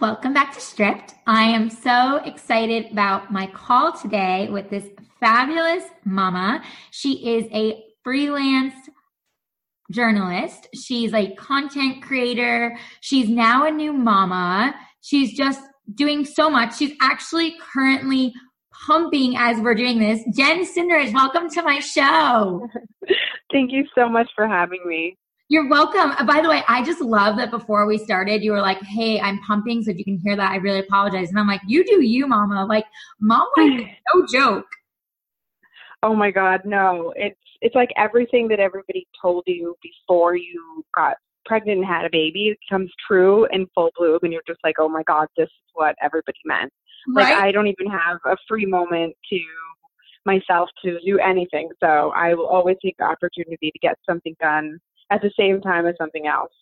Welcome back to Stripped. I am so excited about my call today with this fabulous mama. She is a freelance journalist. She's a content creator. She's now a new mama. She's just doing so much. She's actually currently pumping as we're doing this. Jen Cinderidge, welcome to my show. Thank you so much for having me. You're welcome. Uh, by the way, I just love that before we started, you were like, "Hey, I'm pumping, so if you can hear that, I really apologize." And I'm like, "You do you, Mama." Like, Mom, no joke. Oh my God, no! It's it's like everything that everybody told you before you got pregnant and had a baby comes true in full bloom, and you're just like, "Oh my God, this is what everybody meant." Right? Like, I don't even have a free moment to myself to do anything. So I will always take the opportunity to get something done at the same time as something else.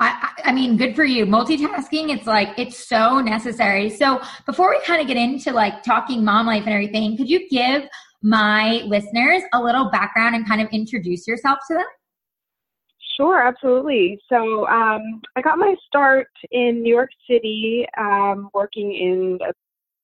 I, I mean, good for you. Multitasking, it's like, it's so necessary. So before we kind of get into like talking mom life and everything, could you give my listeners a little background and kind of introduce yourself to them? Sure, absolutely. So um, I got my start in New York City, um, working in a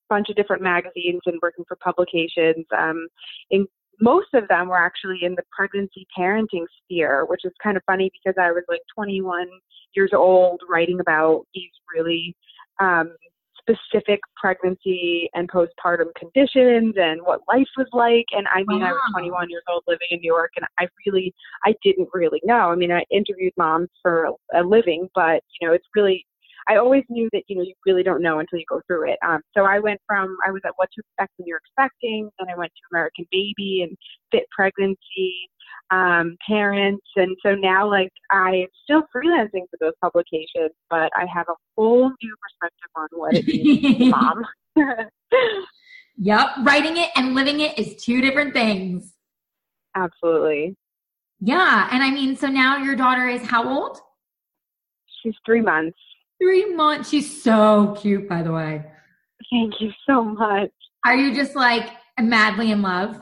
bunch of different magazines and working for publications, um, in, most of them were actually in the pregnancy parenting sphere, which is kind of funny because I was like 21 years old writing about these really um, specific pregnancy and postpartum conditions and what life was like. And I mean, wow. I was 21 years old living in New York, and I really, I didn't really know. I mean, I interviewed moms for a living, but you know, it's really I always knew that you know you really don't know until you go through it. Um, so I went from I was at What to Expect When You're Expecting, then I went to American Baby and Fit Pregnancy, um, Parents, and so now like I'm still freelancing for those publications, but I have a whole new perspective on what it means to be mom. yep, writing it and living it is two different things. Absolutely. Yeah, and I mean, so now your daughter is how old? She's three months. Three months. She's so cute, by the way. Thank you so much. Are you just like madly in love?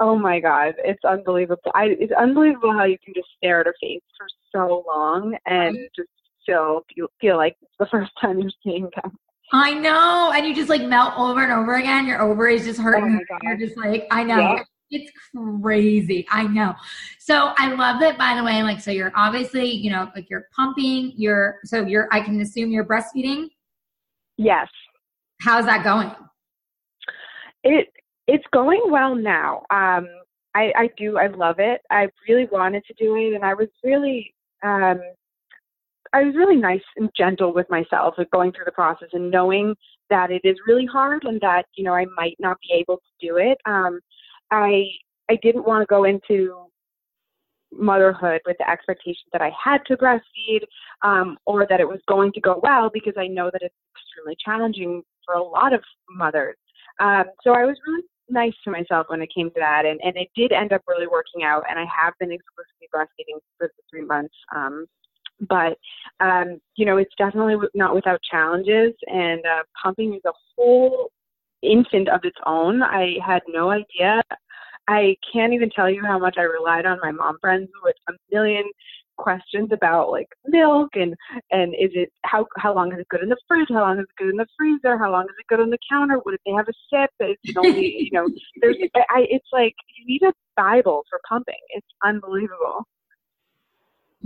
Oh my god, it's unbelievable. I, it's unbelievable how you can just stare at her face for so long and mm-hmm. just still feel, feel like it's the first time you're seeing them. I know, and you just like melt over and over again. Your ovaries just hurt. Oh you're just like, I know. It's crazy. I know. So I love that by the way, like so you're obviously, you know, like you're pumping, you're so you're I can assume you're breastfeeding? Yes. How's that going? It it's going well now. Um I, I do I love it. I really wanted to do it and I was really um I was really nice and gentle with myself like going through the process and knowing that it is really hard and that, you know, I might not be able to do it. Um I I didn't want to go into motherhood with the expectation that I had to breastfeed um, or that it was going to go well because I know that it's extremely challenging for a lot of mothers. Um, so I was really nice to myself when it came to that, and, and it did end up really working out. And I have been exclusively breastfeeding for the three months. Um, but um, you know, it's definitely not without challenges, and uh, pumping is a whole infant of its own. I had no idea. I can't even tell you how much I relied on my mom friends with a million questions about like milk and and is it how how long is it good in the fridge? How long is it good in the freezer? How long is it good on the counter? What if they have a sip? Is it only you know there's I it's like you need a bible for pumping. It's unbelievable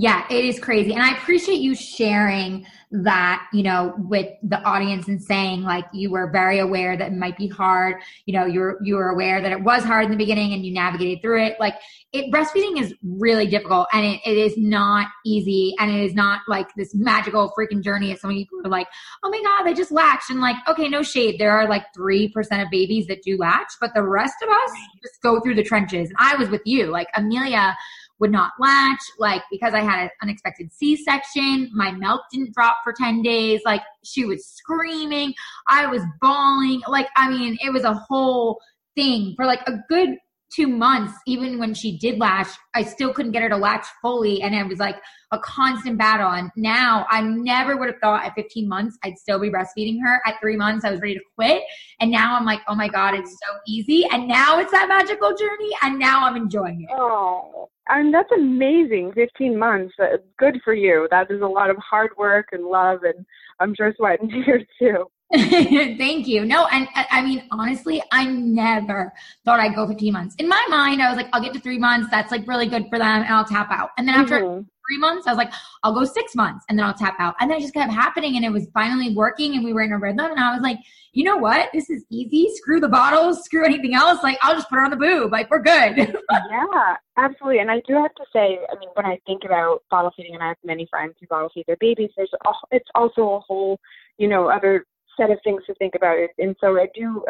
yeah, it is crazy. And I appreciate you sharing that, you know, with the audience and saying like you were very aware that it might be hard. You know, you're you were aware that it was hard in the beginning and you navigated through it. Like it breastfeeding is really difficult and it, it is not easy and it is not like this magical freaking journey as so many people are like, oh my God, they just latched and like, okay, no shade. There are like three percent of babies that do latch, but the rest of us just go through the trenches. And I was with you. Like Amelia would not latch. Like because I had an unexpected C-section, my milk didn't drop for 10 days. Like she was screaming. I was bawling. Like, I mean, it was a whole thing for like a good two months, even when she did latch, I still couldn't get her to latch fully. And it was like a constant battle. And now I never would have thought at 15 months I'd still be breastfeeding her. At three months, I was ready to quit. And now I'm like, oh my God, it's so easy. And now it's that magical journey. And now I'm enjoying it. Oh, and that's amazing. 15 months. Uh, good for you. That is a lot of hard work and love. And I'm sure sweat and tears too. Thank you. No, and I mean, honestly, I never thought I'd go 15 months. In my mind, I was like, I'll get to three months. That's like really good for them, and I'll tap out. And then after mm-hmm. three months, I was like, I'll go six months, and then I'll tap out. And then it just kept happening, and it was finally working, and we were in a rhythm. And I was like, you know what? This is easy. Screw the bottles. Screw anything else. Like, I'll just put her on the boob. Like, we're good. yeah, absolutely. And I do have to say, I mean, when I think about bottle feeding, and I have many friends who bottle feed their babies, there's it's also a whole, you know, other set of things to think about. And so I do,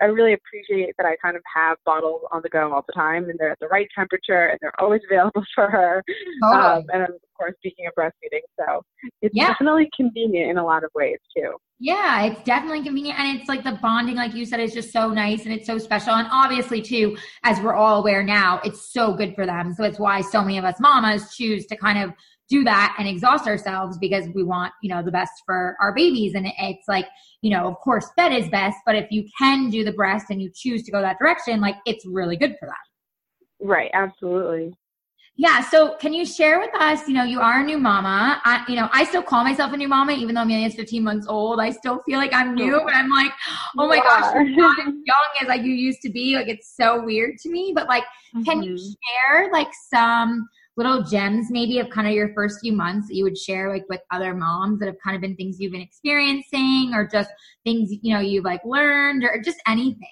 I really appreciate that I kind of have bottles on the go all the time and they're at the right temperature and they're always available for her. Um, and of course, speaking of breastfeeding, so it's yeah. definitely convenient in a lot of ways too. Yeah, it's definitely convenient. And it's like the bonding, like you said, is just so nice and it's so special. And obviously, too, as we're all aware now, it's so good for them. So it's why so many of us mamas choose to kind of do that and exhaust ourselves because we want, you know, the best for our babies. And it's like, you know, of course, that is best, but if you can do the breast and you choose to go that direction, like it's really good for that. Right, absolutely. Yeah. So can you share with us, you know, you are a new mama. I, you know, I still call myself a new mama, even though Amelia's 15 months old. I still feel like I'm new, but I'm like, oh my gosh, you're not as young as like you used to be. Like it's so weird to me. But like, mm-hmm. can you mm-hmm. share like some little gems maybe of kind of your first few months that you would share like with other moms that have kind of been things you've been experiencing or just things you know you've like learned or just anything?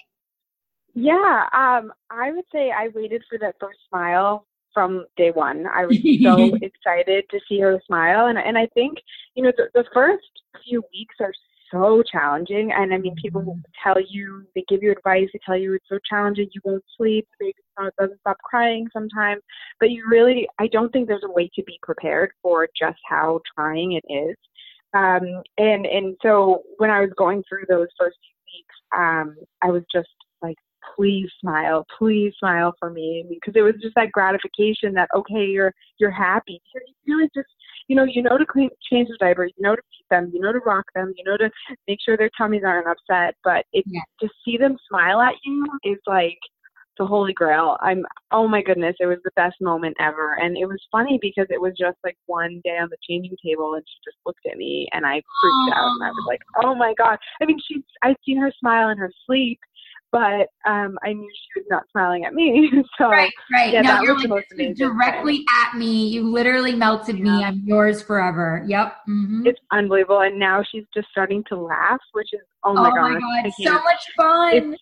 Yeah um i would say i waited for that first smile from day one. I was so excited to see her smile and and i think you know the, the first few weeks are so challenging. And I mean, people mm-hmm. tell you, they give you advice, they tell you it's so challenging, you won't sleep, the baby doesn't stop crying sometimes. But you really, I don't think there's a way to be prepared for just how trying it is. Um, and and so when I was going through those first few weeks, um, I was just like, please smile, please smile for me, because it was just that gratification that okay, you're you're happy. You really just you know, you know to clean, change the diapers, you know to feed them, you know to rock them, you know to make sure their tummies aren't upset. But it, yeah. to see them smile at you is like the holy grail. I'm, oh my goodness, it was the best moment ever. And it was funny because it was just like one day on the changing table and she just looked at me and I freaked out and I was like, oh my God. I mean, she's, I'd seen her smile in her sleep but um, I knew she was not smiling at me. so right, right. Yeah, no, that was like, the most amazing. Directly time. at me, you literally melted yeah. me. I'm yours forever. Yep. Mm-hmm. It's unbelievable, and now she's just starting to laugh, which is oh my oh god, my god, so much fun. It's,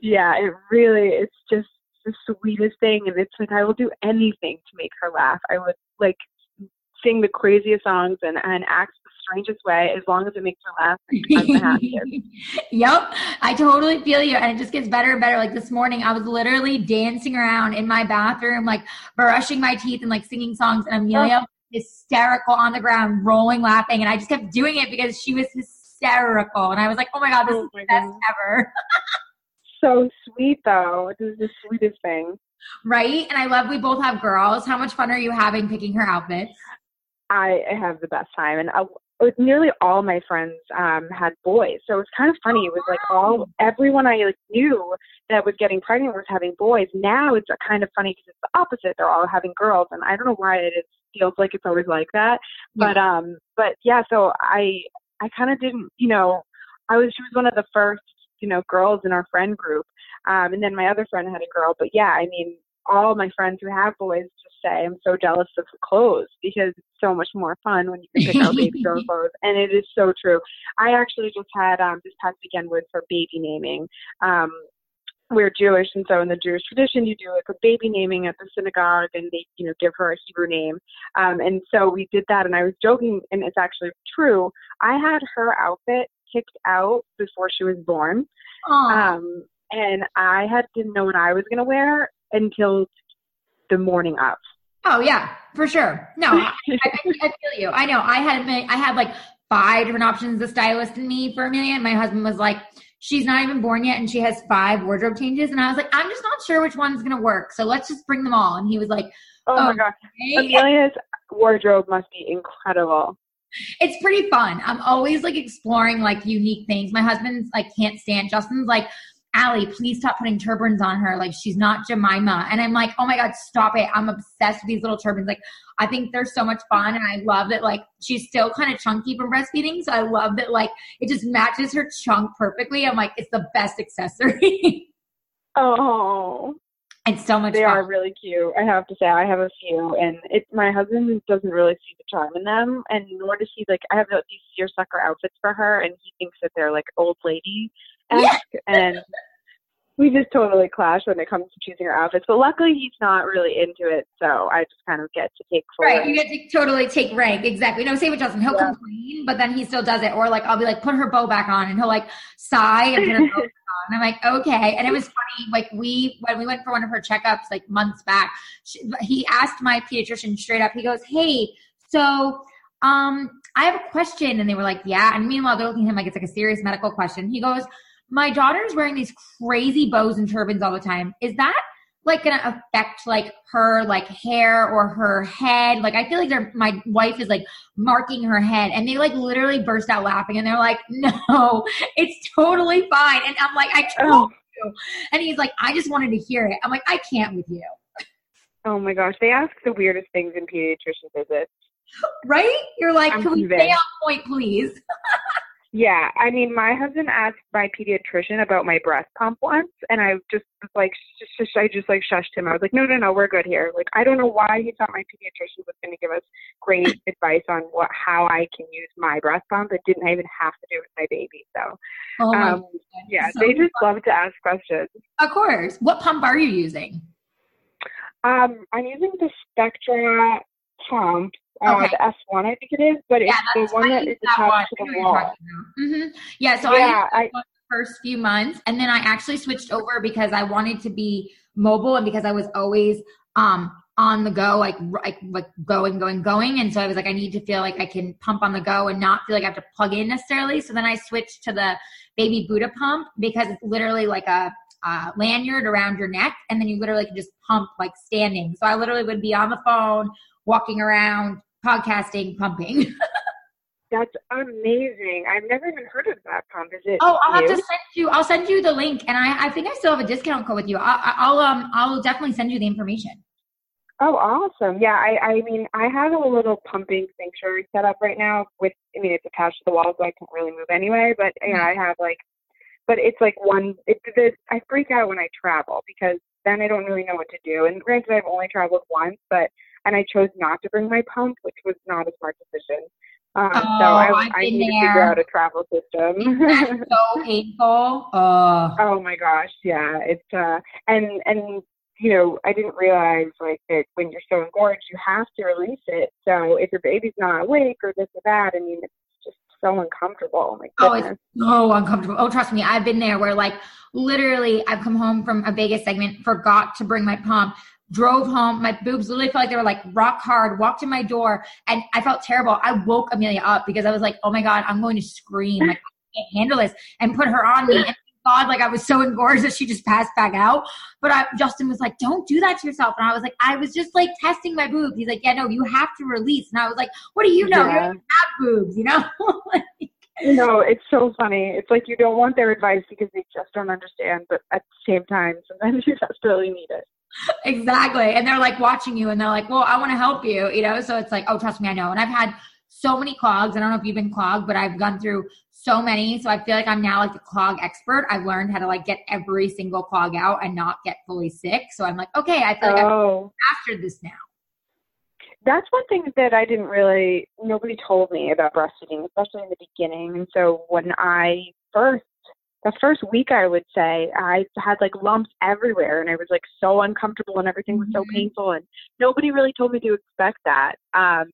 yeah, it really. It's just the sweetest thing, and it's like I will do anything to make her laugh. I would like sing the craziest songs and, and act the strangest way as long as it makes her laugh. I'm the happiest. yep. I totally feel you. And it just gets better and better. Like this morning, I was literally dancing around in my bathroom, like brushing my teeth and like singing songs. And oh. Amelia oh. hysterical on the ground, rolling, laughing. And I just kept doing it because she was hysterical. And I was like, oh my God, this oh is the best God. ever. so sweet, though. This is the sweetest thing. Right? And I love we both have girls. How much fun are you having picking her outfits? I have the best time, and uh, nearly all my friends um, had boys, so it was kind of funny. It was like all everyone I like, knew that was getting pregnant was having boys. Now it's kind of funny because it's the opposite; they're all having girls, and I don't know why it is, feels like it's always like that. But um, but yeah, so I I kind of didn't, you know, I was she was one of the first you know girls in our friend group, um, and then my other friend had a girl. But yeah, I mean, all my friends who have boys just say I'm so jealous of the clothes because it's so much more fun when you can pick out baby girl clothes. And it is so true. I actually just had um this past weekend with for baby naming. Um we're Jewish, and so in the Jewish tradition, you do like a baby naming at the synagogue, and they, you know, give her a Hebrew name. Um, and so we did that, and I was joking, and it's actually true. I had her outfit kicked out before she was born, um, and I had didn't know what I was gonna wear, until the morning of. Oh yeah, for sure. No, I, I, I, feel you. I know. I had I had like five different options of stylist and me for Amelia. And my husband was like, she's not even born yet and she has five wardrobe changes. And I was like, I'm just not sure which one's going to work. So let's just bring them all. And he was like, Oh, oh my gosh. Amelia's wardrobe must be incredible. It's pretty fun. I'm always like exploring like unique things. My husband's like can't stand Justin's like Allie, please stop putting turbans on her. Like she's not Jemima. And I'm like, oh my God, stop it. I'm obsessed with these little turbans. Like I think they're so much fun. And I love that like she's still kind of chunky from breastfeeding. So I love that like it just matches her chunk perfectly. I'm like, it's the best accessory. oh. It's so much they fun. are really cute. I have to say, I have a few, and it's my husband doesn't really see the charm in them, and nor does he like. I have these seersucker outfits for her, and he thinks that they're like old lady esque, yeah. and we just totally clash when it comes to choosing our outfits. But luckily, he's not really into it, so I just kind of get to take full right. Rank. You get to totally take rank. Exactly. No, same with Justin. He'll yeah. complain, but then he still does it. Or like I'll be like, put her bow back on, and he'll like sigh and put her bow back on. I'm like, okay. And it was funny. Like we when we went for one of her checkups like months back, she, he asked my pediatrician straight up. He goes, "Hey, so." Um, I have a question. And they were like, yeah. And meanwhile, they're looking at him like it's like a serious medical question. He goes, my daughter's wearing these crazy bows and turbans all the time. Is that like gonna affect like her like hair or her head? Like I feel like they're my wife is like marking her head and they like literally burst out laughing and they're like, No, it's totally fine. And I'm like, I told oh. you. And he's like, I just wanted to hear it. I'm like, I can't with you. Oh my gosh, they ask the weirdest things in pediatrician visits. Right? You're like, I'm can convinced. we stay on point, please? Yeah, I mean, my husband asked my pediatrician about my breast pump once, and I just like, sh- sh- I just like shushed him. I was like, no, no, no, we're good here. Like, I don't know why he thought my pediatrician was going to give us great advice on what how I can use my breast pump. It didn't even have to do with my baby. So, oh um, yeah, so they just fun. love to ask questions. Of course. What pump are you using? Um, I'm using the Spectra pump uh, okay. the S1, I think it is, but yeah, it's the one that is attached to the wall. Mm-hmm. Yeah, so yeah, I, I the first few months, and then I actually switched over because I wanted to be mobile and because I was always um on the go, like like like going, going, going, and so I was like, I need to feel like I can pump on the go and not feel like I have to plug in necessarily. So then I switched to the Baby Buddha pump because it's literally like a uh, lanyard around your neck, and then you literally can just pump like standing. So I literally would be on the phone, walking around, podcasting pumping. That's amazing. I've never even heard of that pump. Is it? Oh, I'll have to send you. I'll send you the link, and I, I think I still have a discount code with you. I, I'll um I'll definitely send you the information. Oh, awesome! Yeah, I I mean I have a little pumping sanctuary set up right now. With I mean it's attached to the wall, so I can't really move anyway. But yeah, mm-hmm. I have like, but it's like one. It, it I freak out when I travel because then I don't really know what to do. And granted, I've only traveled once, but and I chose not to bring my pump, which was not a smart decision. Um, oh, so I, I need there. to figure out a travel system. so painful. Oh. oh my gosh, yeah. It's uh, and and you know, I didn't realize like that when you're so engorged, you have to release it. So if your baby's not awake or this or that, I mean, it's just so uncomfortable. oh, it's so uncomfortable. Oh, trust me, I've been there where like literally I've come home from a Vegas segment, forgot to bring my pump, drove home. My boobs literally felt like they were like rock hard, walked in my door, and I felt terrible. I woke Amelia up because I was like, oh my God, I'm going to scream. Like, I can't handle this. And put her on me. And God, like I was so engorged that she just passed back out. But I, Justin was like, don't do that to yourself. And I was like, I was just like testing my boobs. He's like, yeah, no, you have to release. And I was like, what do you know? Yeah. You don't have boobs, you know? you know, it's so funny. It's like you don't want their advice because they just don't understand. But at the same time, sometimes you really need it exactly. And they're like watching you and they're like, well, I want to help you, you know? So it's like, oh, trust me, I know. And I've had so many clogs. I don't know if you've been clogged, but I've gone through so many. So I feel like I'm now like the clog expert. I've learned how to like get every single clog out and not get fully sick. So I'm like, okay, I feel like oh. I've mastered this now. That's one thing that I didn't really, nobody told me about breastfeeding, especially in the beginning. And so when I first the first week I would say I had like lumps everywhere and I was like so uncomfortable and everything was so mm-hmm. painful and nobody really told me to expect that. Um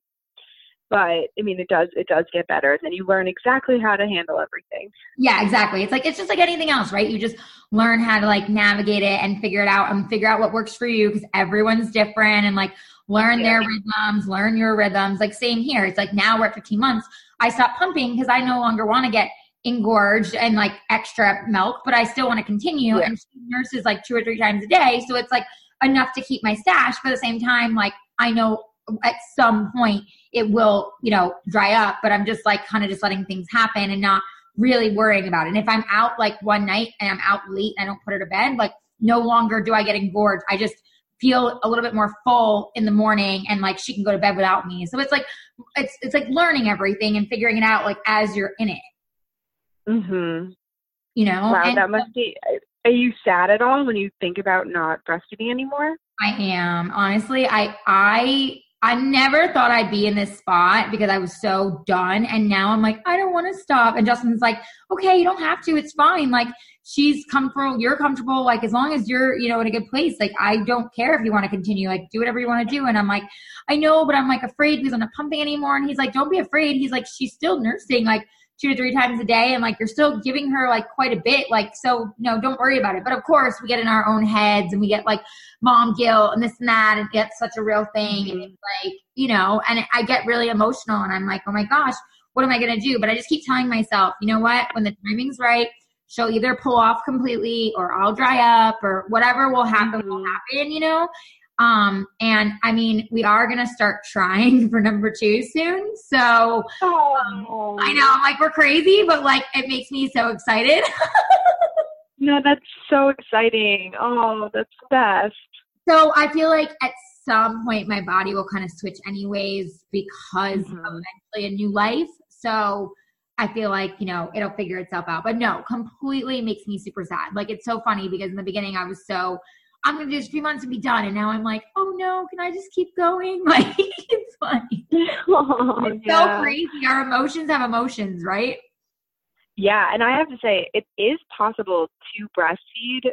but I mean it does it does get better. and Then you learn exactly how to handle everything. Yeah, exactly. It's like it's just like anything else, right? You just learn how to like navigate it and figure it out and figure out what works for you because everyone's different and like learn yeah. their rhythms, learn your rhythms. Like same here. It's like now we're at 15 months. I stopped pumping because I no longer want to get engorged and like extra milk, but I still want to continue. Yeah. And she nurses like two or three times a day. So it's like enough to keep my stash. But at the same time, like I know at some point it will, you know, dry up, but I'm just like kind of just letting things happen and not really worrying about it. And if I'm out like one night and I'm out late and I don't put her to bed, like no longer do I get engorged. I just feel a little bit more full in the morning and like she can go to bed without me. So it's like it's it's like learning everything and figuring it out like as you're in it. Mhm. You know? Wow, and that must be are you sad at all when you think about not breastfeeding anymore? I am. Honestly, I I I never thought I'd be in this spot because I was so done. And now I'm like, I don't want to stop. And Justin's like, okay, you don't have to. It's fine. Like, she's comfortable. You're comfortable. Like, as long as you're, you know, in a good place, like, I don't care if you want to continue. Like, do whatever you want to do. And I'm like, I know, but I'm like afraid because I'm not pumping anymore. And he's like, don't be afraid. He's like, she's still nursing. Like, two to three times a day and like you're still giving her like quite a bit like so no don't worry about it but of course we get in our own heads and we get like mom guilt and this and that and it's such a real thing mm-hmm. and like you know and i get really emotional and i'm like oh my gosh what am i going to do but i just keep telling myself you know what when the timing's right she'll either pull off completely or i'll dry up or whatever will happen mm-hmm. will happen you know um, and I mean, we are going to start trying for number two soon. So um. I know I'm like, we're crazy, but like, it makes me so excited. no, that's so exciting. Oh, that's best. So I feel like at some point my body will kind of switch anyways because mm-hmm. of eventually a new life. So I feel like, you know, it'll figure itself out. But no, completely makes me super sad. Like it's so funny because in the beginning I was so I'm gonna do this three months and be done. And now I'm like, oh no, can I just keep going? Like it's funny. Oh, it's yeah. so crazy. Our emotions have emotions, right? Yeah, and I have to say, it is possible to breastfeed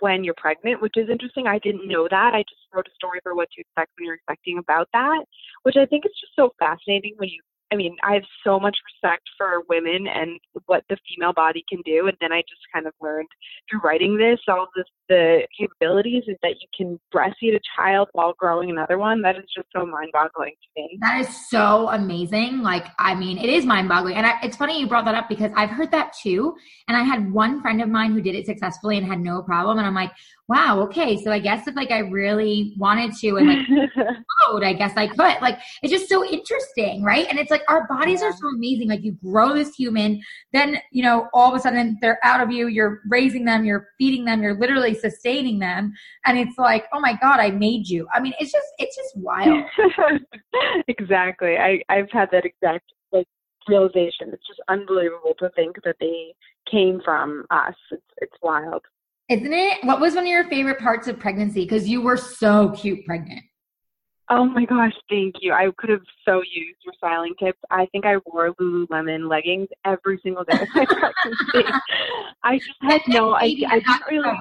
when you're pregnant, which is interesting. I didn't know that. I just wrote a story for what to expect when you're expecting about that, which I think is just so fascinating when you I mean, I have so much respect for women and what the female body can do. And then I just kind of learned through writing this all this, the capabilities is that you can breastfeed a child while growing another one. That is just so mind boggling to me. That is so amazing. Like, I mean, it is mind boggling. And I, it's funny you brought that up because I've heard that too. And I had one friend of mine who did it successfully and had no problem. And I'm like, wow, okay, so I guess if like I really wanted to and like I guess I could. Like it's just so interesting, right? And it's like our bodies yeah. are so amazing. Like you grow this human, then you know, all of a sudden they're out of you, you're raising them, you're feeding them, you're literally sustaining them. And it's like, oh my God, I made you. I mean, it's just it's just wild. exactly. I, I've had that exact like realization. It's just unbelievable to think that they came from us. It's it's wild. Isn't it? What was one of your favorite parts of pregnancy? Because you were so cute pregnant. Oh my gosh, thank you. I could have so used your styling tips. I think I wore Lululemon leggings every single day of my pregnancy. I just had no idea. I didn't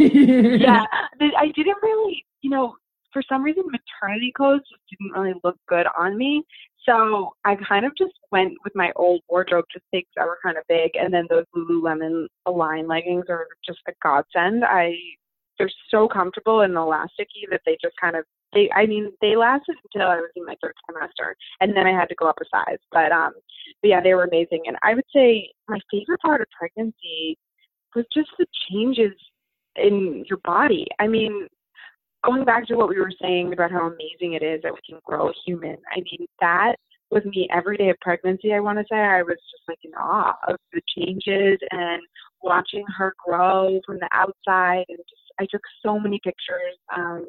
really. yeah, I didn't really. You know, for some reason, maternity clothes just didn't really look good on me. So I kind of just went with my old wardrobe, just things that were kind of big, and then those Lululemon Align leggings are just a godsend. I they're so comfortable and elasticy that they just kind of they I mean they lasted until I was in my third trimester, and then I had to go up a size. But um, but yeah, they were amazing. And I would say my favorite part of pregnancy was just the changes in your body. I mean, going back to what we were saying about how amazing it is that we can grow a human, I mean, that was me every day of pregnancy, I want to say. I was just like in awe of the changes and watching her grow from the outside. And just, I took so many pictures. Um,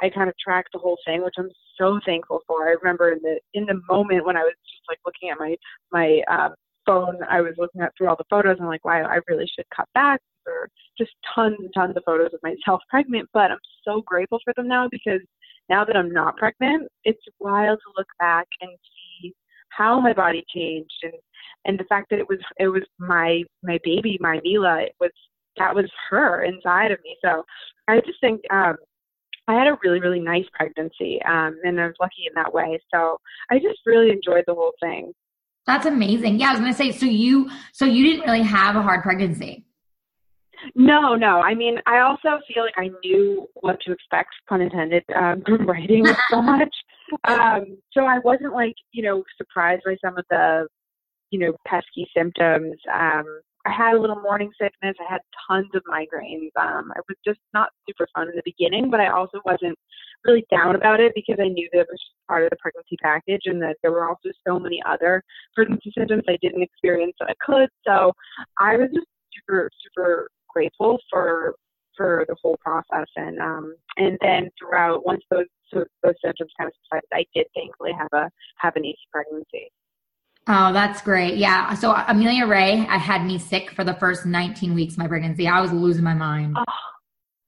I kind of tracked the whole thing, which I'm so thankful for. I remember in the in the moment when I was just like looking at my my uh, phone, I was looking at through all the photos. And like, wow, I really should cut back or just tons and tons of photos of myself pregnant. But I'm so grateful for them now because now that I'm not pregnant, it's wild to look back and see how my body changed and and the fact that it was it was my my baby, my Mila, it was that was her inside of me. So I just think um I had a really, really nice pregnancy, um, and I was lucky in that way. So I just really enjoyed the whole thing. That's amazing. Yeah, I was gonna say, so you, so you didn't really have a hard pregnancy. No, no. I mean, I also feel like I knew what to expect, pun intended, um, from writing so much. Um, so I wasn't like, you know, surprised by some of the, you know, pesky symptoms. Um, I had a little morning sickness. I had tons of migraines. Um, it was just not super fun in the beginning, but I also wasn't really down about it because I knew that it was just part of the pregnancy package and that there were also so many other pregnancy symptoms I didn't experience that I could. So I was just super, super grateful for for the whole process and um and then throughout once those those symptoms kind of subsided, I did thankfully have a have an easy pregnancy. Oh, that's great. Yeah. So uh, Amelia Ray, I had me sick for the first 19 weeks of my pregnancy. I was losing my mind. Oh,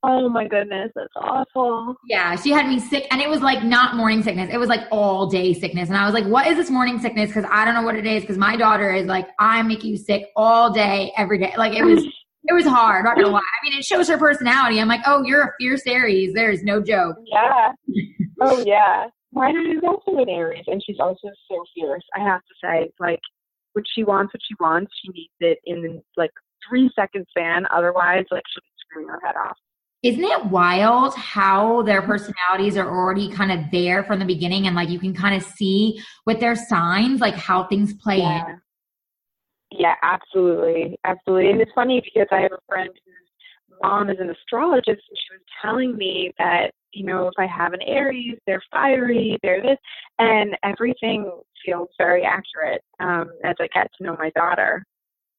oh my goodness, that's awful. Yeah, she had me sick, and it was like not morning sickness. It was like all day sickness, and I was like, "What is this morning sickness?" Because I don't know what it is. Because my daughter is like, "I make you sick all day, every day." Like it was, it was hard. Not gonna lie. I mean, it shows her personality. I'm like, "Oh, you're a fierce Aries." There's no joke. Yeah. Oh yeah. Daughter is also an Aries, and she's also so fierce. I have to say, like, when she wants what she wants, she needs it in like three second span. Otherwise, like, she'll be screaming her head off. Isn't it wild how their personalities are already kind of there from the beginning, and like you can kind of see with their signs, like how things play yeah. in. Yeah, absolutely, absolutely. And it's funny because I have a friend whose mom is an astrologist, and she was telling me that you know, if I have an Aries, they're fiery, they're this, and everything feels very accurate um, as I get to know my daughter.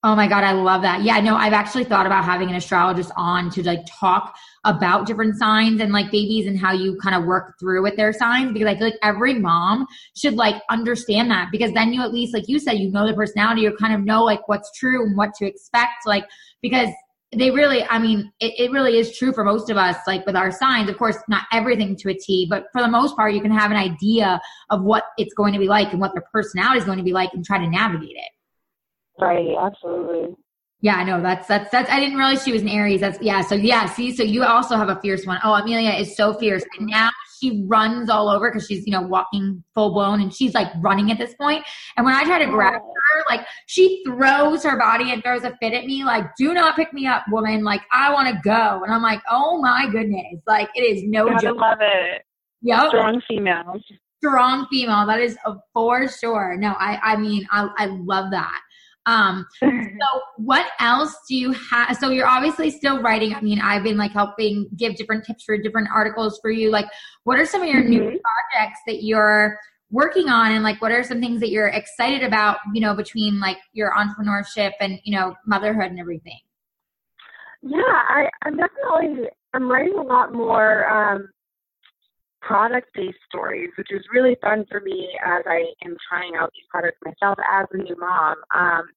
Oh my God, I love that. Yeah, no, I've actually thought about having an astrologist on to like talk about different signs and like babies and how you kind of work through with their signs because I feel like every mom should like understand that because then you at least, like you said, you know the personality, you kind of know like what's true and what to expect. Like, because they really i mean it, it really is true for most of us like with our signs of course not everything to a t but for the most part you can have an idea of what it's going to be like and what their personality is going to be like and try to navigate it right absolutely yeah, I know. That's that's that's. I didn't realize she was an Aries. That's yeah. So yeah. See, so you also have a fierce one. Oh, Amelia is so fierce, and now she runs all over because she's you know walking full blown, and she's like running at this point. And when I try to oh. grab her, like she throws her body and throws a fit at me, like "Do not pick me up, woman!" Like I want to go, and I'm like, "Oh my goodness!" Like it is no Gotta joke. love it. Yep. Strong females. Strong female. That is uh, for sure. No, I I mean I I love that. Um, so what else do you have? So you're obviously still writing. I mean, I've been like helping give different tips for different articles for you. Like, what are some of your mm-hmm. new projects that you're working on and like what are some things that you're excited about you know between like your entrepreneurship and you know motherhood and everything yeah i i'm definitely i'm writing a lot more um product based stories, which is really fun for me as I am trying out these products myself as a new mom. Um,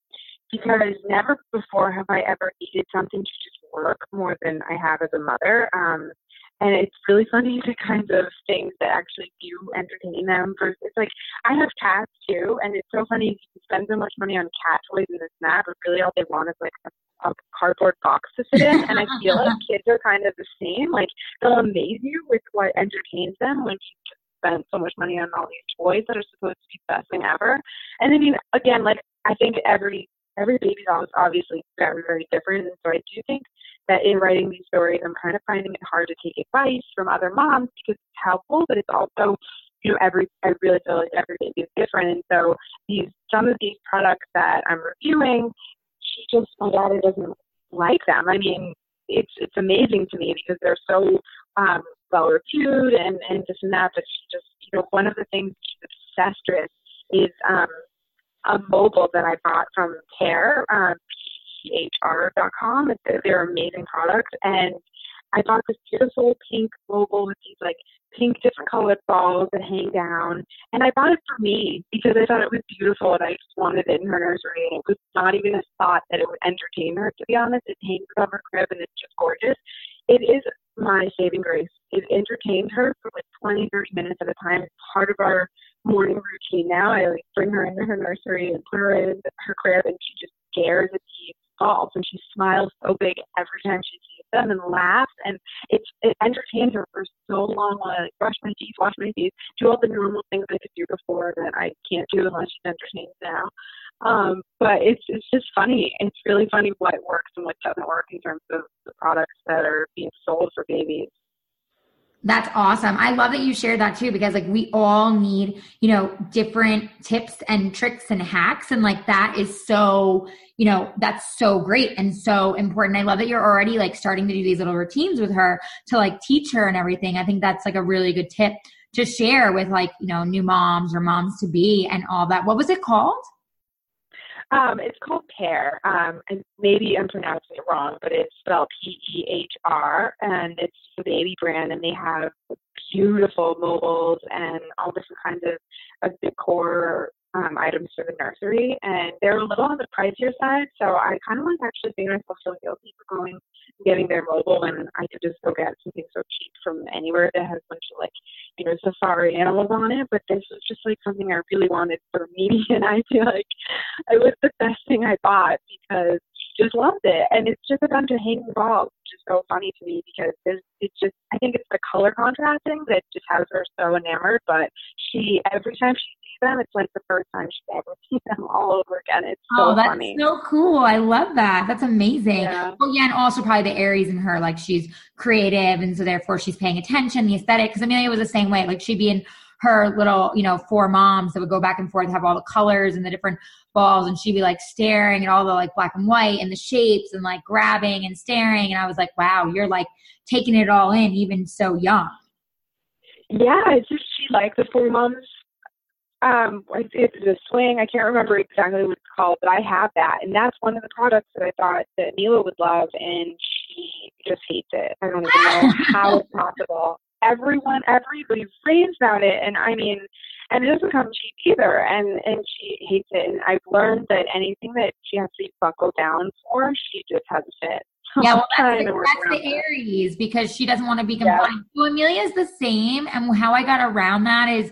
because never before have I ever needed something to just work more than I have as a mother. Um, and it's really funny to kind of things that actually do entertain them. Versus, it's like I have cats too, and it's so funny you spend so much money on cat toys and this and that, but really all they want is like a a cardboard box to sit in. And I feel like kids are kind of the same. Like they'll amaze you with what entertains them when you just spend so much money on all these toys that are supposed to be the best thing ever. And I mean, again, like I think every every baby doll is obviously very, very different. And so I do think that in writing these stories, I'm kind of finding it hard to take advice from other moms because it's helpful, but it's also you know, every I really feel like every baby is different, and so these some of these products that I'm reviewing she just my daughter doesn't like them. I mean, it's it's amazing to me because they're so um, well reviewed and and this and that. But she just you know one of the things she's obsessed with is um, a mobile that I bought from Care, um, P-H-R.com. They're amazing products and I bought this beautiful pink mobile with these like pink different colored balls that hang down. And I bought it for me because I thought it was beautiful and I just wanted it in her nursery. And it was not even a thought that it would entertain her, to be honest. It hangs above her crib and it's just gorgeous. It is my saving grace. It entertains her for like 20, 30 minutes at a time. It's part of our morning routine now. I like bring her into her nursery and put her in her crib and she just stares at the balls and she smiles so big every time she sees them and laughs and it's it entertains her for so long while I like, brush my teeth, wash my teeth, do all the normal things I could do before that I can't do unless she's entertained now. Um, but it's it's just funny. It's really funny what works and what doesn't work in terms of the products that are being sold for babies. That's awesome. I love that you shared that too because like we all need, you know, different tips and tricks and hacks and like that is so, you know, that's so great and so important. I love that you're already like starting to do these little routines with her to like teach her and everything. I think that's like a really good tip to share with like, you know, new moms or moms to be and all that. What was it called? Um, it's called Pear, um, and maybe I'm pronouncing it wrong, but it's spelled P-E-H-R, and it's the baby brand, and they have beautiful mobiles and all different kinds of, of decor um, items for the nursery, and they're a little on the pricier side. So I kind of like actually made myself feel guilty for going and getting their mobile when I could just go get something so cheap from anywhere that has a bunch of like you know safari animals on it. But this was just like something I really wanted for me, and I feel like it was the best thing I bought because just loved it, and it's just a bunch of hanging balls, which is so funny to me because it's just I think it's the color contrasting that just has her so enamored. But she every time she sees them, it's like the first time she's ever seen them all over again. It's so oh, that's funny. so cool. I love that. That's amazing. Yeah. Well, yeah, and also probably the Aries in her, like she's creative, and so therefore she's paying attention, the aesthetic. Because Amelia was the same way. Like she'd be in her little, you know, 4moms that would go back and forth, have all the colors and the different balls, and she'd be like staring at all the like black and white and the shapes and like grabbing and staring. And I was like, wow, you're like taking it all in, even so young. Yeah, it's just she liked the 4moms um, it's a swing. I can't remember exactly what it's called, but I have that, and that's one of the products that I thought that Mila would love, and she just hates it. I don't even know how it's possible. Everyone, everybody raves about it, and I mean, and it doesn't come cheap either, and and she hates it. And I've learned that anything that she has to buckle down for, she just has a fit. Yeah, well, that's, the, that's the Aries because she doesn't want to be confined. Yeah. So Amelia's the same, and how I got around that is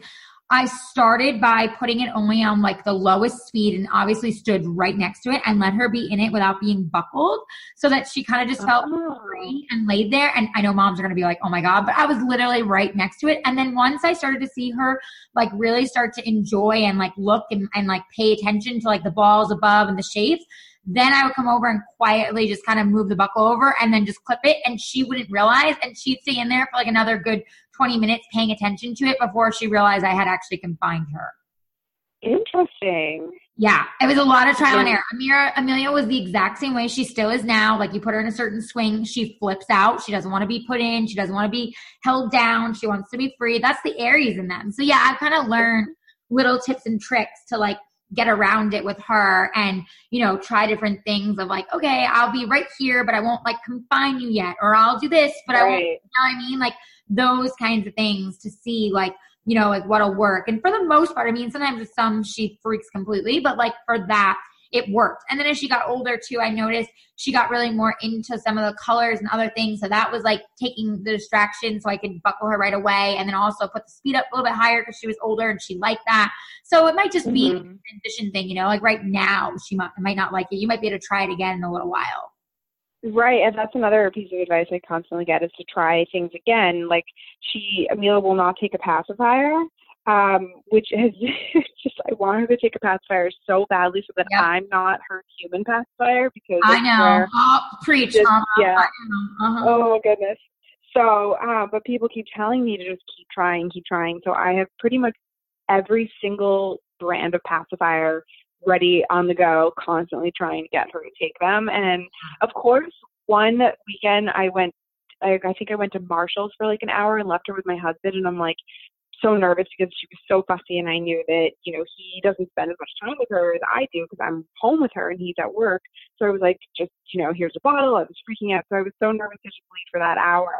I started by putting it only on like the lowest speed and obviously stood right next to it and let her be in it without being buckled so that she kind of just felt oh. free and laid there. And I know moms are going to be like, oh my God, but I was literally right next to it. And then once I started to see her like really start to enjoy and like look and, and like pay attention to like the balls above and the shapes, then I would come over and quietly just kind of move the buckle over and then just clip it. And she wouldn't realize. And she'd stay in there for like another good 20 minutes paying attention to it before she realized I had actually confined her. Interesting. Yeah, it was a lot of trial and mm. error. Amira, Amelia was the exact same way she still is now. Like you put her in a certain swing, she flips out. She doesn't want to be put in. She doesn't want to be held down. She wants to be free. That's the Aries in them. So yeah, I've kind of learned little tips and tricks to like get around it with her and you know try different things of like okay i'll be right here but i won't like confine you yet or i'll do this but right. i won't you know what i mean like those kinds of things to see like you know like what'll work and for the most part i mean sometimes with some she freaks completely but like for that it worked. And then as she got older too, I noticed she got really more into some of the colors and other things. So that was like taking the distraction so I could buckle her right away and then also put the speed up a little bit higher because she was older and she liked that. So it might just be mm-hmm. a transition thing, you know, like right now she might, might not like it. You might be able to try it again in a little while. Right, and that's another piece of advice I constantly get is to try things again. Like she, Amelia will not take a pacifier, um, which is just I want her to take a pacifier so badly so that yep. I'm not her human pacifier because I know. Oh, preach, just, yeah. Uh-huh. Oh goodness. So, uh, but people keep telling me to just keep trying, keep trying. So I have pretty much every single brand of pacifier ready on the go, constantly trying to get her to take them. And of course, one weekend I went I, I think I went to Marshalls for like an hour and left her with my husband and I'm like, so nervous because she was so fussy and I knew that, you know, he doesn't spend as much time with her as I do because I'm home with her and he's at work. So I was like, just, you know, here's a bottle. I was freaking out. So I was so nervous to just leave for that hour.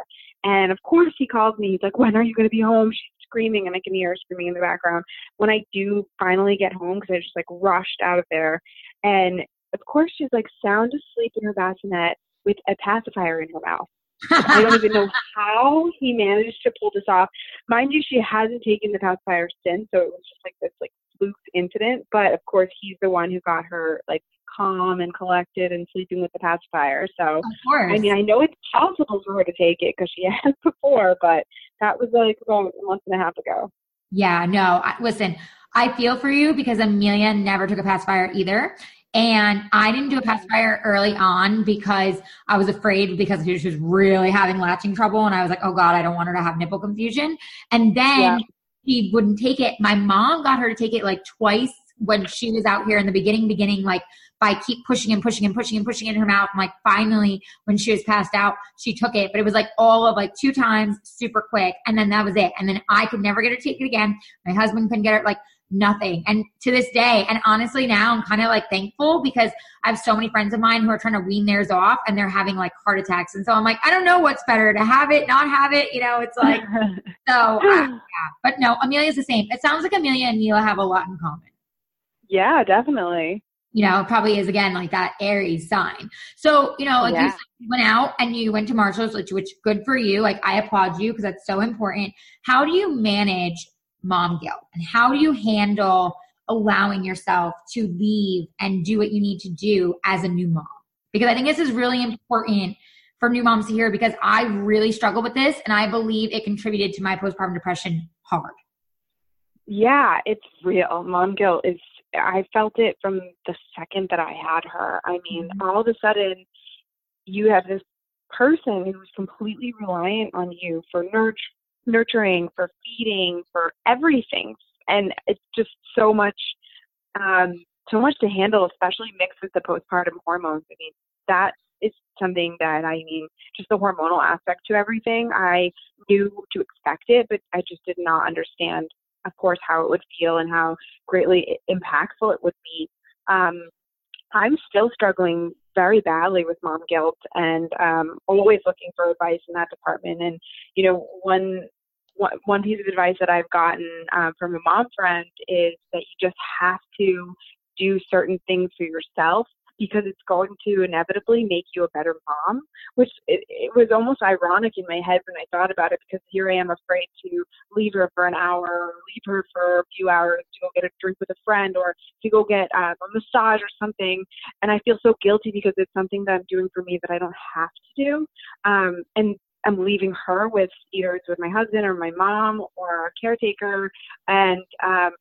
And of course he calls me. He's like, when are you going to be home? She's screaming and I can hear her screaming in the background. When I do finally get home because I just like rushed out of there. And of course she's like sound asleep in her bassinet with a pacifier in her mouth. I don't even know how he managed to pull this off. Mind you, she hasn't taken the pacifier since, so it was just like this like fluke incident. But of course, he's the one who got her like calm and collected and sleeping with the pacifier. So I mean, I know it's possible for her to take it because she has before, but that was like about a month and a half ago. Yeah, no. I, listen, I feel for you because Amelia never took a pacifier either. And I didn't do a pacifier early on because I was afraid because she was really having latching trouble. And I was like, oh God, I don't want her to have nipple confusion. And then yeah. she wouldn't take it. My mom got her to take it like twice when she was out here in the beginning, beginning, like by keep pushing and pushing and pushing and pushing in her mouth. And like finally, when she was passed out, she took it. But it was like all of like two times, super quick. And then that was it. And then I could never get her to take it again. My husband couldn't get her. Like nothing. And to this day, and honestly now I'm kind of like thankful because I have so many friends of mine who are trying to wean theirs off and they're having like heart attacks. And so I'm like, I don't know what's better to have it, not have it. You know, it's like, so uh, yeah. But no, Amelia's the same. It sounds like Amelia and Neela have a lot in common. Yeah, definitely. You know, probably is again like that Aries sign. So, you know, like yeah. you went out and you went to Marshalls, which, which good for you. Like I applaud you because that's so important. How do you manage mom guilt? And how do you handle allowing yourself to leave and do what you need to do as a new mom? Because i think this is really important for new moms to hear because i really struggle with this and i believe it contributed to my postpartum depression hard. Yeah it's real. Mom guilt is i felt it from the second that i had her. I mean mm-hmm. all of a sudden you have this person who's completely reliant on you for nurture nurturing, for feeding, for everything. And it's just so much, um, so much to handle, especially mixed with the postpartum hormones. I mean, that is something that I mean, just the hormonal aspect to everything. I knew to expect it, but I just did not understand, of course, how it would feel and how greatly impactful it would be. Um, I'm still struggling very badly with mom guilt and um, always looking for advice in that department. And you know, one one piece of advice that I've gotten um, from a mom friend is that you just have to do certain things for yourself because it's going to inevitably make you a better mom, which it, it was almost ironic in my head when I thought about it because here I am afraid to leave her for an hour leave her for a few hours to go get a drink with a friend or to go get um, a massage or something. And I feel so guilty because it's something that I'm doing for me that I don't have to do. Um, and I'm leaving her with either it's with my husband or my mom or a caretaker. And um,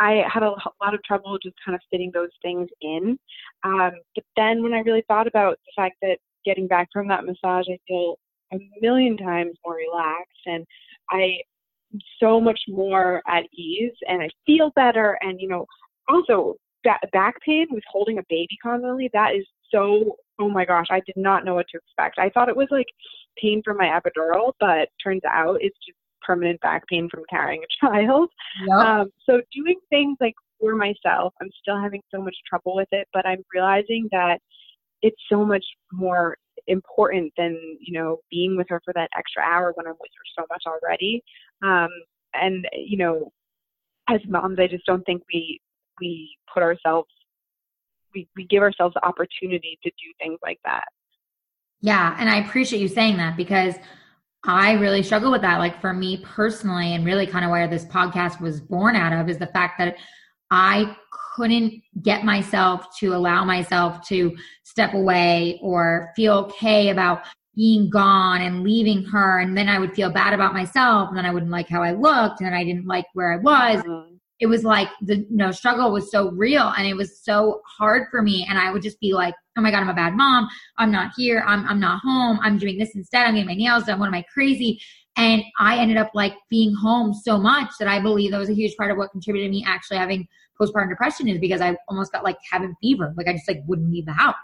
I had a lot of trouble just kind of fitting those things in. Um, but then when I really thought about the fact that getting back from that massage, I feel a million times more relaxed and I am so much more at ease and I feel better. And, you know, also back pain with holding a baby constantly, that is so, oh my gosh, I did not know what to expect. I thought it was like pain from my epidural, but turns out it's just permanent back pain from carrying a child. Yep. Um, so doing things like for myself, I'm still having so much trouble with it, but I'm realizing that it's so much more important than you know being with her for that extra hour when I'm with her so much already. Um, and you know, as moms, I just don't think we we put ourselves we, we give ourselves the opportunity to do things like that. Yeah. And I appreciate you saying that because I really struggle with that. Like for me personally, and really kind of where this podcast was born out of is the fact that I couldn't get myself to allow myself to step away or feel okay about being gone and leaving her. And then I would feel bad about myself. And then I wouldn't like how I looked. And then I didn't like where I was. Mm-hmm. It was like the you know struggle was so real and it was so hard for me. And i would just be like oh my god i'm a bad mom. I'm not here. I'm, I'm not home. I'm doing this instead. I'm getting my nails done. What am i crazy? And i ended up like being home so much that i believe that was a huge part of what contributed to me actually having postpartum depression is because i almost got like having fever. Like i just like wouldn't leave the house.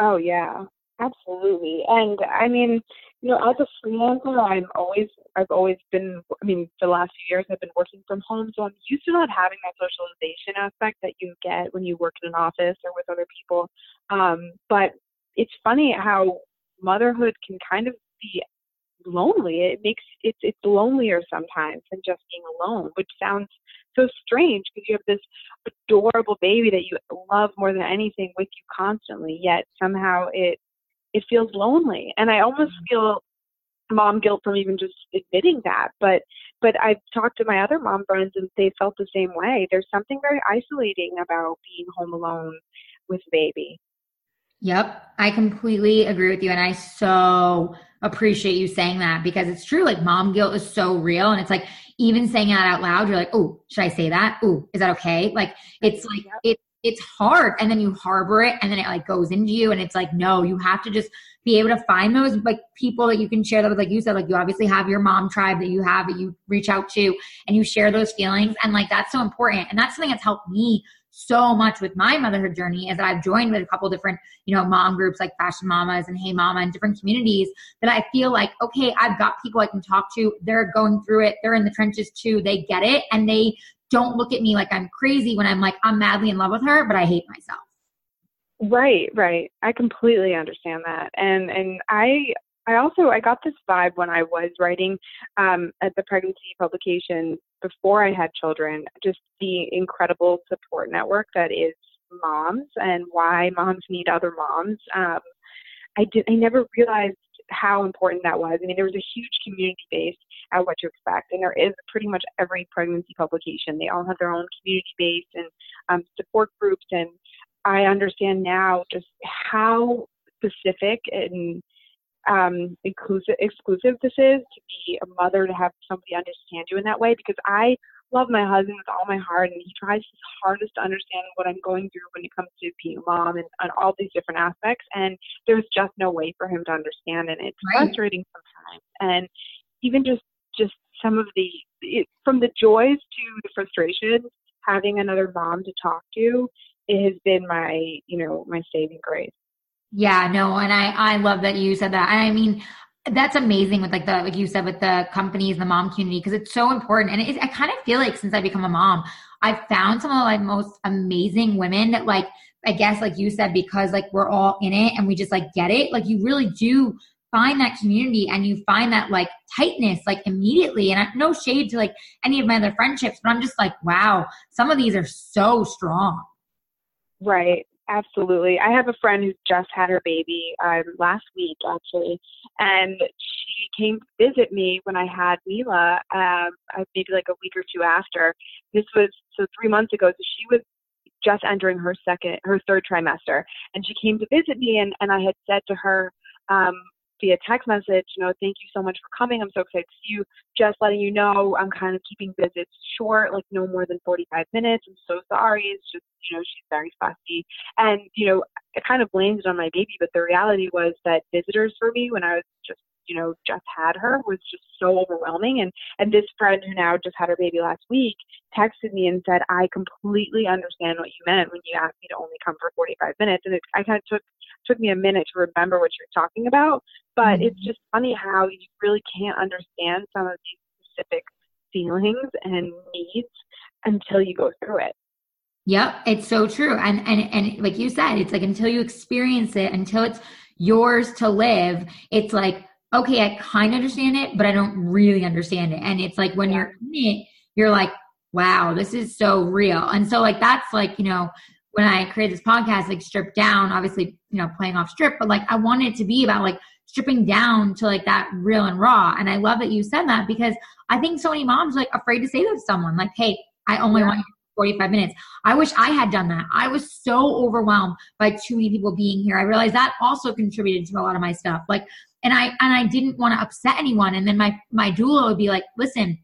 Oh yeah absolutely and i mean you know, as a freelancer, I'm always, I've always been, I mean, for the last few years, I've been working from home. So I'm used to not having that socialization aspect that you get when you work in an office or with other people. Um, but it's funny how motherhood can kind of be lonely. It makes, it's, it's lonelier sometimes than just being alone, which sounds so strange because you have this adorable baby that you love more than anything with you constantly, yet somehow it it feels lonely and i almost mm-hmm. feel mom guilt from even just admitting that but but i've talked to my other mom friends and they felt the same way there's something very isolating about being home alone with baby yep I completely agree with you. And I so appreciate you saying that because it's true. Like mom guilt is so real. And it's like, even saying that out loud, you're like, oh, should I say that? Oh, is that okay? Like, it's like, yep. it, it's hard. And then you harbor it and then it like goes into you. And it's like, no, you have to just be able to find those like people that you can share that with. Like you said, like you obviously have your mom tribe that you have that you reach out to and you share those feelings. And like, that's so important. And that's something that's helped me so much with my motherhood journey is that I've joined with a couple different, you know, mom groups like Fashion Mamas and Hey Mama and different communities that I feel like, okay, I've got people I can talk to. They're going through it. They're in the trenches too. They get it and they don't look at me like I'm crazy when I'm like, I'm madly in love with her, but I hate myself. Right, right. I completely understand that. And and I I also I got this vibe when I was writing um, at the pregnancy publication before I had children, just the incredible support network that is moms and why moms need other moms. Um, I did I never realized how important that was. I mean, there was a huge community base at What to Expect, and there is pretty much every pregnancy publication. They all have their own community base and um, support groups, and I understand now just how specific and um, inclusive, exclusive this is to be a mother to have somebody understand you in that way. Because I love my husband with all my heart and he tries his hardest to understand what I'm going through when it comes to being a mom and, and all these different aspects. And there's just no way for him to understand. And it's right. frustrating sometimes. And even just just some of the it, from the joys to the frustrations having another mom to talk to it has been my you know my saving grace yeah, no, and I I love that you said that. I mean, that's amazing with like the like you said with the companies, the mom community because it's so important. And it, I kind of feel like since I become a mom, I've found some of like most amazing women that like I guess like you said because like we're all in it and we just like get it. Like you really do find that community and you find that like tightness like immediately. And I, no shade to like any of my other friendships, but I'm just like, wow, some of these are so strong. Right. Absolutely. I have a friend who just had her baby um, last week, actually, and she came to visit me when I had Mila, um, uh, maybe like a week or two after. This was so three months ago. So she was just entering her second, her third trimester, and she came to visit me, and and I had said to her, um, via text message, you know, thank you so much for coming. I'm so excited to see you. Just letting you know, I'm kind of keeping visits short, like no more than 45 minutes. I'm so sorry. It's just, you know, she's very fussy. And, you know, it kind of blamed it on my baby, but the reality was that visitors for me when I was just you know just had her was just so overwhelming and and this friend who now just had her baby last week texted me and said i completely understand what you meant when you asked me to only come for 45 minutes and it i kind of took took me a minute to remember what you're talking about but mm-hmm. it's just funny how you really can't understand some of these specific feelings and needs until you go through it Yep, it's so true. And and and like you said, it's like until you experience it, until it's yours to live, it's like okay, I kind of understand it, but I don't really understand it. And it's like when yeah. you're in it, you're like, wow, this is so real. And so like that's like, you know, when I created this podcast, like stripped down, obviously, you know, playing off strip, but like I wanted it to be about like stripping down to like that real and raw. And I love that you said that because I think so many moms like afraid to say that to someone, like, hey, I only yeah. want you 45 minutes. I wish I had done that. I was so overwhelmed by too many people being here. I realized that also contributed to a lot of my stuff. Like and I and I didn't want to upset anyone. And then my my doula would be like, "Listen,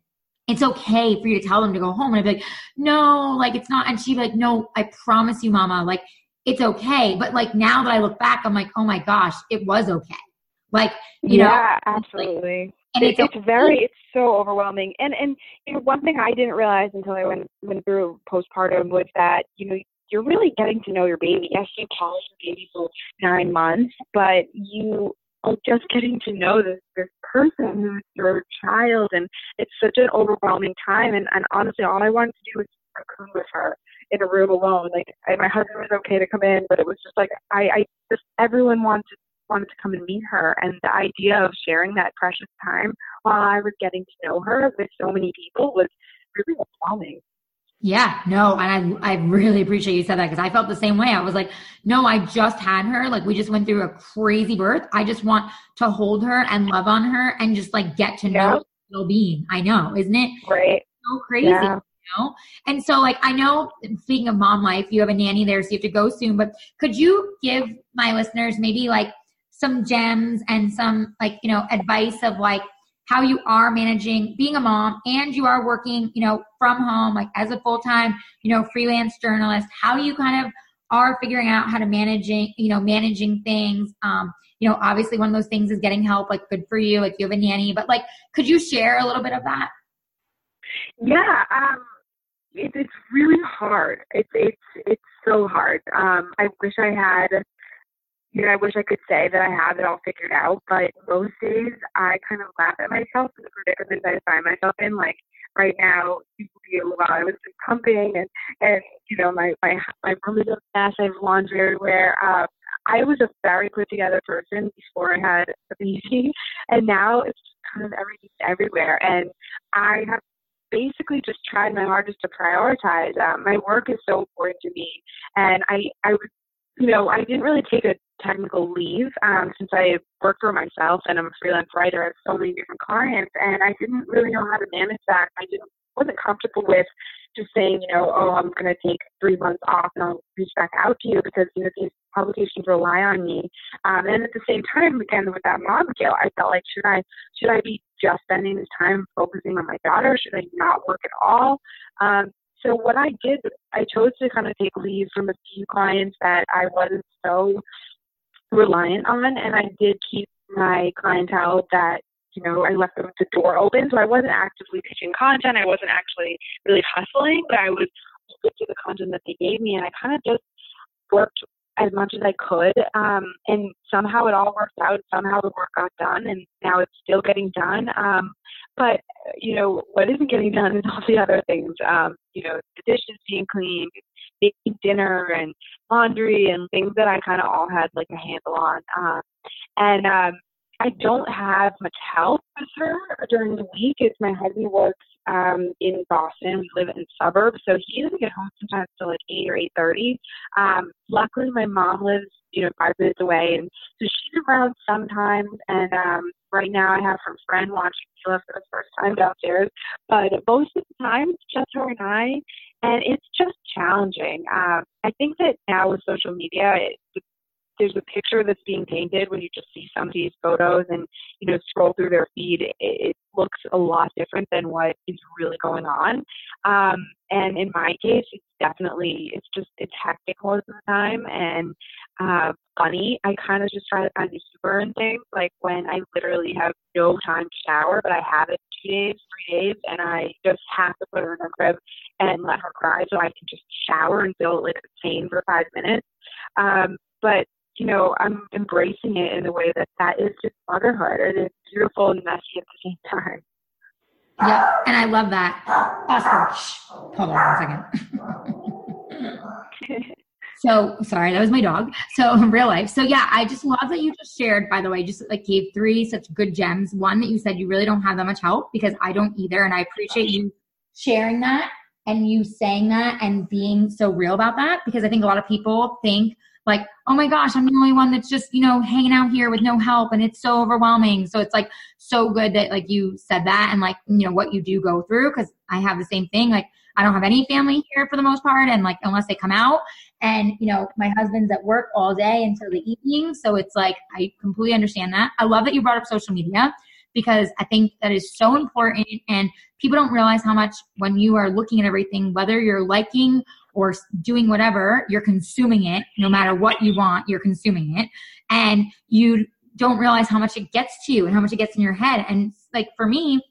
it's okay for you to tell them to go home." And I'd be like, "No, like it's not." And she'd be like, "No, I promise you, Mama, like it's okay." But like now that I look back, I'm like, "Oh my gosh, it was okay." Like you yeah, know, yeah, absolutely. Like, and it's, it's very it's so overwhelming and and you know one thing i didn't realize until i went went through postpartum was that you know you're really getting to know your baby yes you carry your baby for nine months but you of just getting to know this this person who's your child and it's such an overwhelming time and, and honestly all I wanted to do was cocoon with her in a room alone. Like I, my husband was okay to come in, but it was just like I, I just everyone wanted wanted to come and meet her and the idea of sharing that precious time while I was getting to know her with so many people was really overwhelming. Yeah, no, and I I really appreciate you said that because I felt the same way. I was like, no, I just had her. Like we just went through a crazy birth. I just want to hold her and love on her and just like get to know well being. I know, isn't it? Right. So crazy. Yeah. know? And so, like, I know, speaking of mom life, you have a nanny there, so you have to go soon, but could you give my listeners maybe like some gems and some, like, you know, advice of like how you are managing being a mom and you are working, you know, from home, like as a full time, you know, freelance journalist, how you kind of are figuring out how to managing, you know, managing things. Um, you know, obviously one of those things is getting help, like good for you, like you have a nanny, but like, could you share a little bit of that? Yeah, um, it, it's really hard. It's it's it's so hard. Um, I wish I had. You know, I wish I could say that I have it all figured out, but most days I kind of laugh at myself for the predicament I find myself in. Like right now, while I was just pumping and and you know my my my room is a mess. I have laundry everywhere. Um, I was a very put together person before I had a baby, and now it's kind of everything everywhere. And I have basically just tried my hardest to prioritize. Um, my work is so important to me, and I, I, you know, I didn't really take a technical leave um, since I work for myself and I'm a freelance writer. I have so many different clients, and I didn't really know how to manage that. I didn't wasn't comfortable with just saying, you know, oh, I'm going to take three months off and I'll reach back out to you because, you know, these publications rely on me. Um, and at the same time, again, with that mom guilt, I felt like, should I, should I be just spending this time focusing on my daughter? Should I not work at all? Um, so what I did, I chose to kind of take leave from a few clients that I wasn't so reliant on, and I did keep my clientele that you know, I left the, the door open. So I wasn't actively pitching content. I wasn't actually really hustling, but I was to the content that they gave me. And I kind of just worked as much as I could. Um, and somehow it all worked out. Somehow the work got done, and now it's still getting done. Um, but you know what isn't getting done is all the other things. Um, you know, the dishes being cleaned, making dinner, and laundry, and things that I kind of all had like a handle on. Um, and um, I don't have much help with her during the week. It's my husband works um, in Boston. We live in suburbs, so he doesn't get home sometimes till like eight or eight thirty. Um, luckily, my mom lives you know five minutes away, and so she's around sometimes. And um, right now, I have her friend watching Mila for the first time downstairs, but most of the time it's just her and I, and it's just challenging. Um, I think that now with social media, it, there's a picture that's being painted when you just see somebody's photos and you know scroll through their feed. It, it looks a lot different than what is really going on. Um, and in my case it's definitely it's just it's hectic most of the time and uh, funny. I kind of just try to find the humor in things like when i literally have no time to shower but i have it two days three days and i just have to put her in her crib and let her cry so i can just shower and feel like pain for five minutes. Um, but you know, I'm embracing it in a way that that is just motherhood and it's beautiful and messy at the same time. Yeah, and I love that. Oscar, shh, hold on one second. so sorry, that was my dog. So in real life. So yeah, I just love that you just shared, by the way, just like gave three such good gems. One that you said you really don't have that much help because I don't either. And I appreciate you sharing that and you saying that and being so real about that because I think a lot of people think like, oh my gosh, I'm the only one that's just, you know, hanging out here with no help and it's so overwhelming. So it's like so good that like you said that and like, you know, what you do go through because I have the same thing. Like, I don't have any family here for the most part and like unless they come out and you know my husband's at work all day until the evening so it's like I completely understand that. I love that you brought up social media because I think that is so important and people don't realize how much when you are looking at everything whether you're liking or doing whatever, you're consuming it. No matter what you want, you're consuming it. And you don't realize how much it gets to you and how much it gets in your head. And like for me,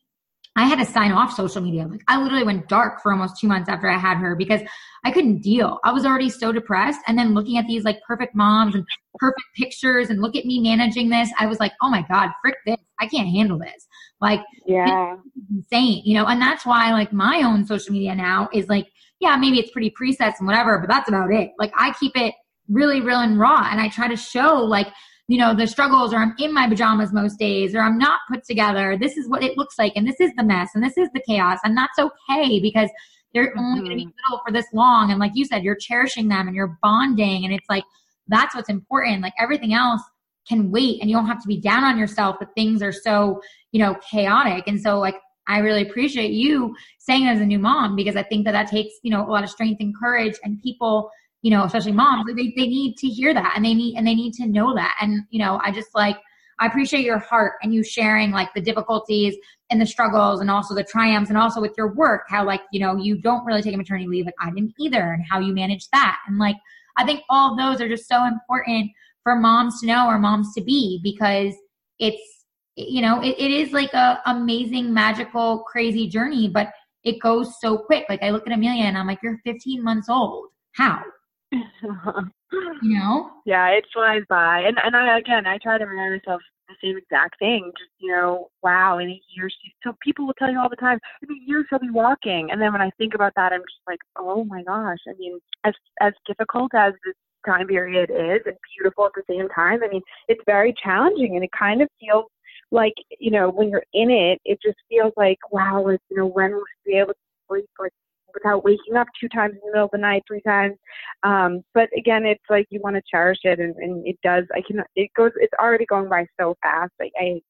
I had to sign off social media. Like I literally went dark for almost two months after I had her because I couldn't deal. I was already so depressed. And then looking at these like perfect moms and perfect pictures and look at me managing this, I was like, oh my God, frick this. I can't handle this. Like, yeah, insane, you know, and that's why like my own social media now is like yeah, maybe it's pretty presets and whatever, but that's about it. Like I keep it really real and raw and I try to show like, you know, the struggles or I'm in my pajamas most days or I'm not put together. This is what it looks like and this is the mess and this is the chaos and that's okay because they're mm-hmm. only going to be little for this long. And like you said, you're cherishing them and you're bonding and it's like, that's what's important. Like everything else can wait and you don't have to be down on yourself, but things are so, you know, chaotic. And so like I really appreciate you saying as a new mom because I think that that takes, you know, a lot of strength and courage and people, you know, especially moms, they, they need to hear that and they need, and they need to know that. And, you know, I just like, I appreciate your heart and you sharing like the difficulties and the struggles and also the triumphs and also with your work, how like, you know, you don't really take a maternity leave. Like I didn't either and how you manage that. And like, I think all those are just so important for moms to know or moms to be because it's, you know, it, it is like a amazing, magical, crazy journey, but it goes so quick. Like I look at Amelia and I'm like, you're 15 months old. How? you know? Yeah, it flies by. And and I again I try to remind myself the same exact thing. Just, you know, wow, in a year so people will tell you all the time, in a year she'll be walking. And then when I think about that I'm just like, Oh my gosh. I mean, as as difficult as this time period is and beautiful at the same time, I mean, it's very challenging and it kind of feels like, you know, when you're in it, it just feels like, wow, it's, you know, when will we be able to sleep like without waking up two times in the middle of the night, three times. Um, but again, it's like you want to cherish it, and, and it does. I can. It goes. It's already going by so fast. I, I,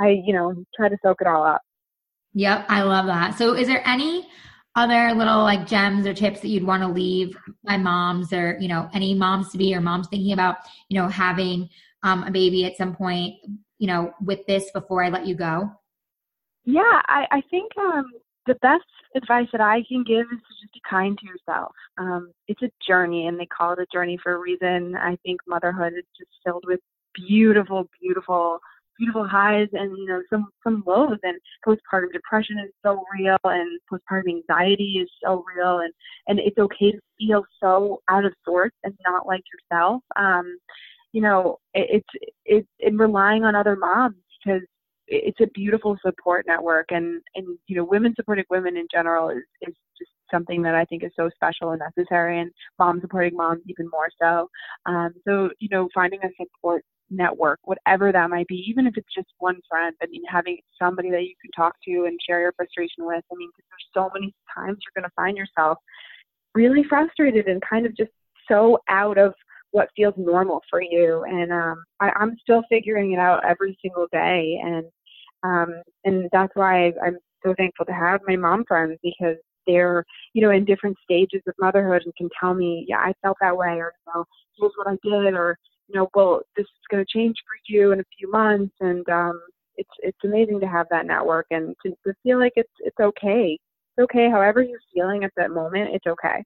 I, you know, try to soak it all up. Yep, I love that. So, is there any other little like gems or tips that you'd want to leave my moms or you know any moms to be or moms thinking about you know having um, a baby at some point you know with this before I let you go? Yeah, I, I think um, the best advice that I can give is to just be kind to yourself. Um, it's a journey, and they call it a journey for a reason. I think motherhood is just filled with beautiful, beautiful, beautiful highs and you know some some lows. And postpartum depression is so real, and postpartum anxiety is so real, and and it's okay to feel so out of sorts and not like yourself. Um, you know, it, it's it's in relying on other moms because it's a beautiful support network and and you know women supporting women in general is is just something that I think is so special and necessary and mom supporting moms even more so. Um so you know finding a support network whatever that might be even if it's just one friend I mean having somebody that you can talk to and share your frustration with I mean because there's so many times you're going to find yourself really frustrated and kind of just so out of what feels normal for you. And um, I, I'm still figuring it out every single day. And um, and that's why I'm so thankful to have my mom friends because they're, you know, in different stages of motherhood and can tell me, yeah, I felt that way, or you know, here's what I did, or you know, well, this is going to change for you in a few months, and um, it's it's amazing to have that network and to, to feel like it's it's okay. It's okay, however you're feeling at that moment, it's okay.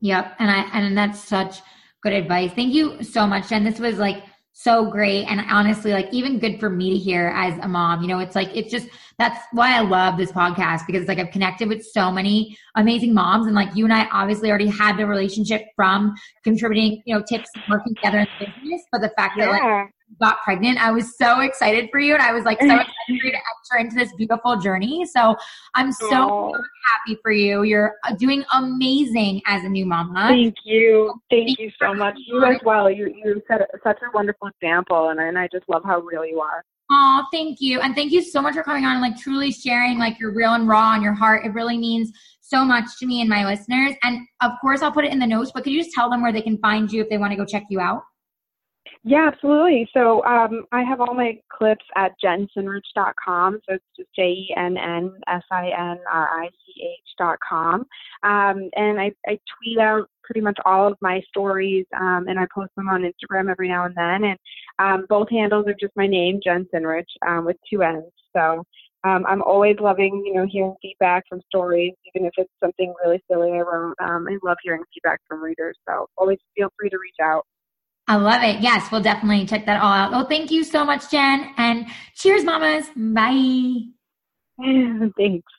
Yep, and I and that's such good advice. Thank you so much, Jenn. This was like so great and honestly like even good for me to hear as a mom you know it's like it's just that's why i love this podcast because it's like i've connected with so many amazing moms and like you and i obviously already had the relationship from contributing you know tips working together in the business but the fact yeah. that like got pregnant. I was so excited for you and I was like so excited for you to enter into this beautiful journey. So I'm so, happy for you. You're uh, doing amazing as a new mama. Thank you. Thank, Thank you so much. You as well. You you set such a wonderful example and, and I just love how real you are. Oh, thank you. And thank you so much for coming on and like truly sharing like your real and raw on your heart. It really means so much to me and my listeners. And of course I'll put it in the notes, but could you just tell them where they can find you if they want to go check you out? Yeah, absolutely. So um, I have all my clips at jennsinrich.com. So it's just J E N N S I N R I C H.com. Um, and I, I tweet out pretty much all of my stories um, and I post them on Instagram every now and then. And um, both handles are just my name, Jenn Sinrich, um, with two N's. So um, I'm always loving, you know, hearing feedback from stories, even if it's something really silly I wrote. Um, I love hearing feedback from readers. So always feel free to reach out. I love it. Yes, we'll definitely check that all out. Well, thank you so much, Jenn. And cheers, mamas. Bye. Thanks.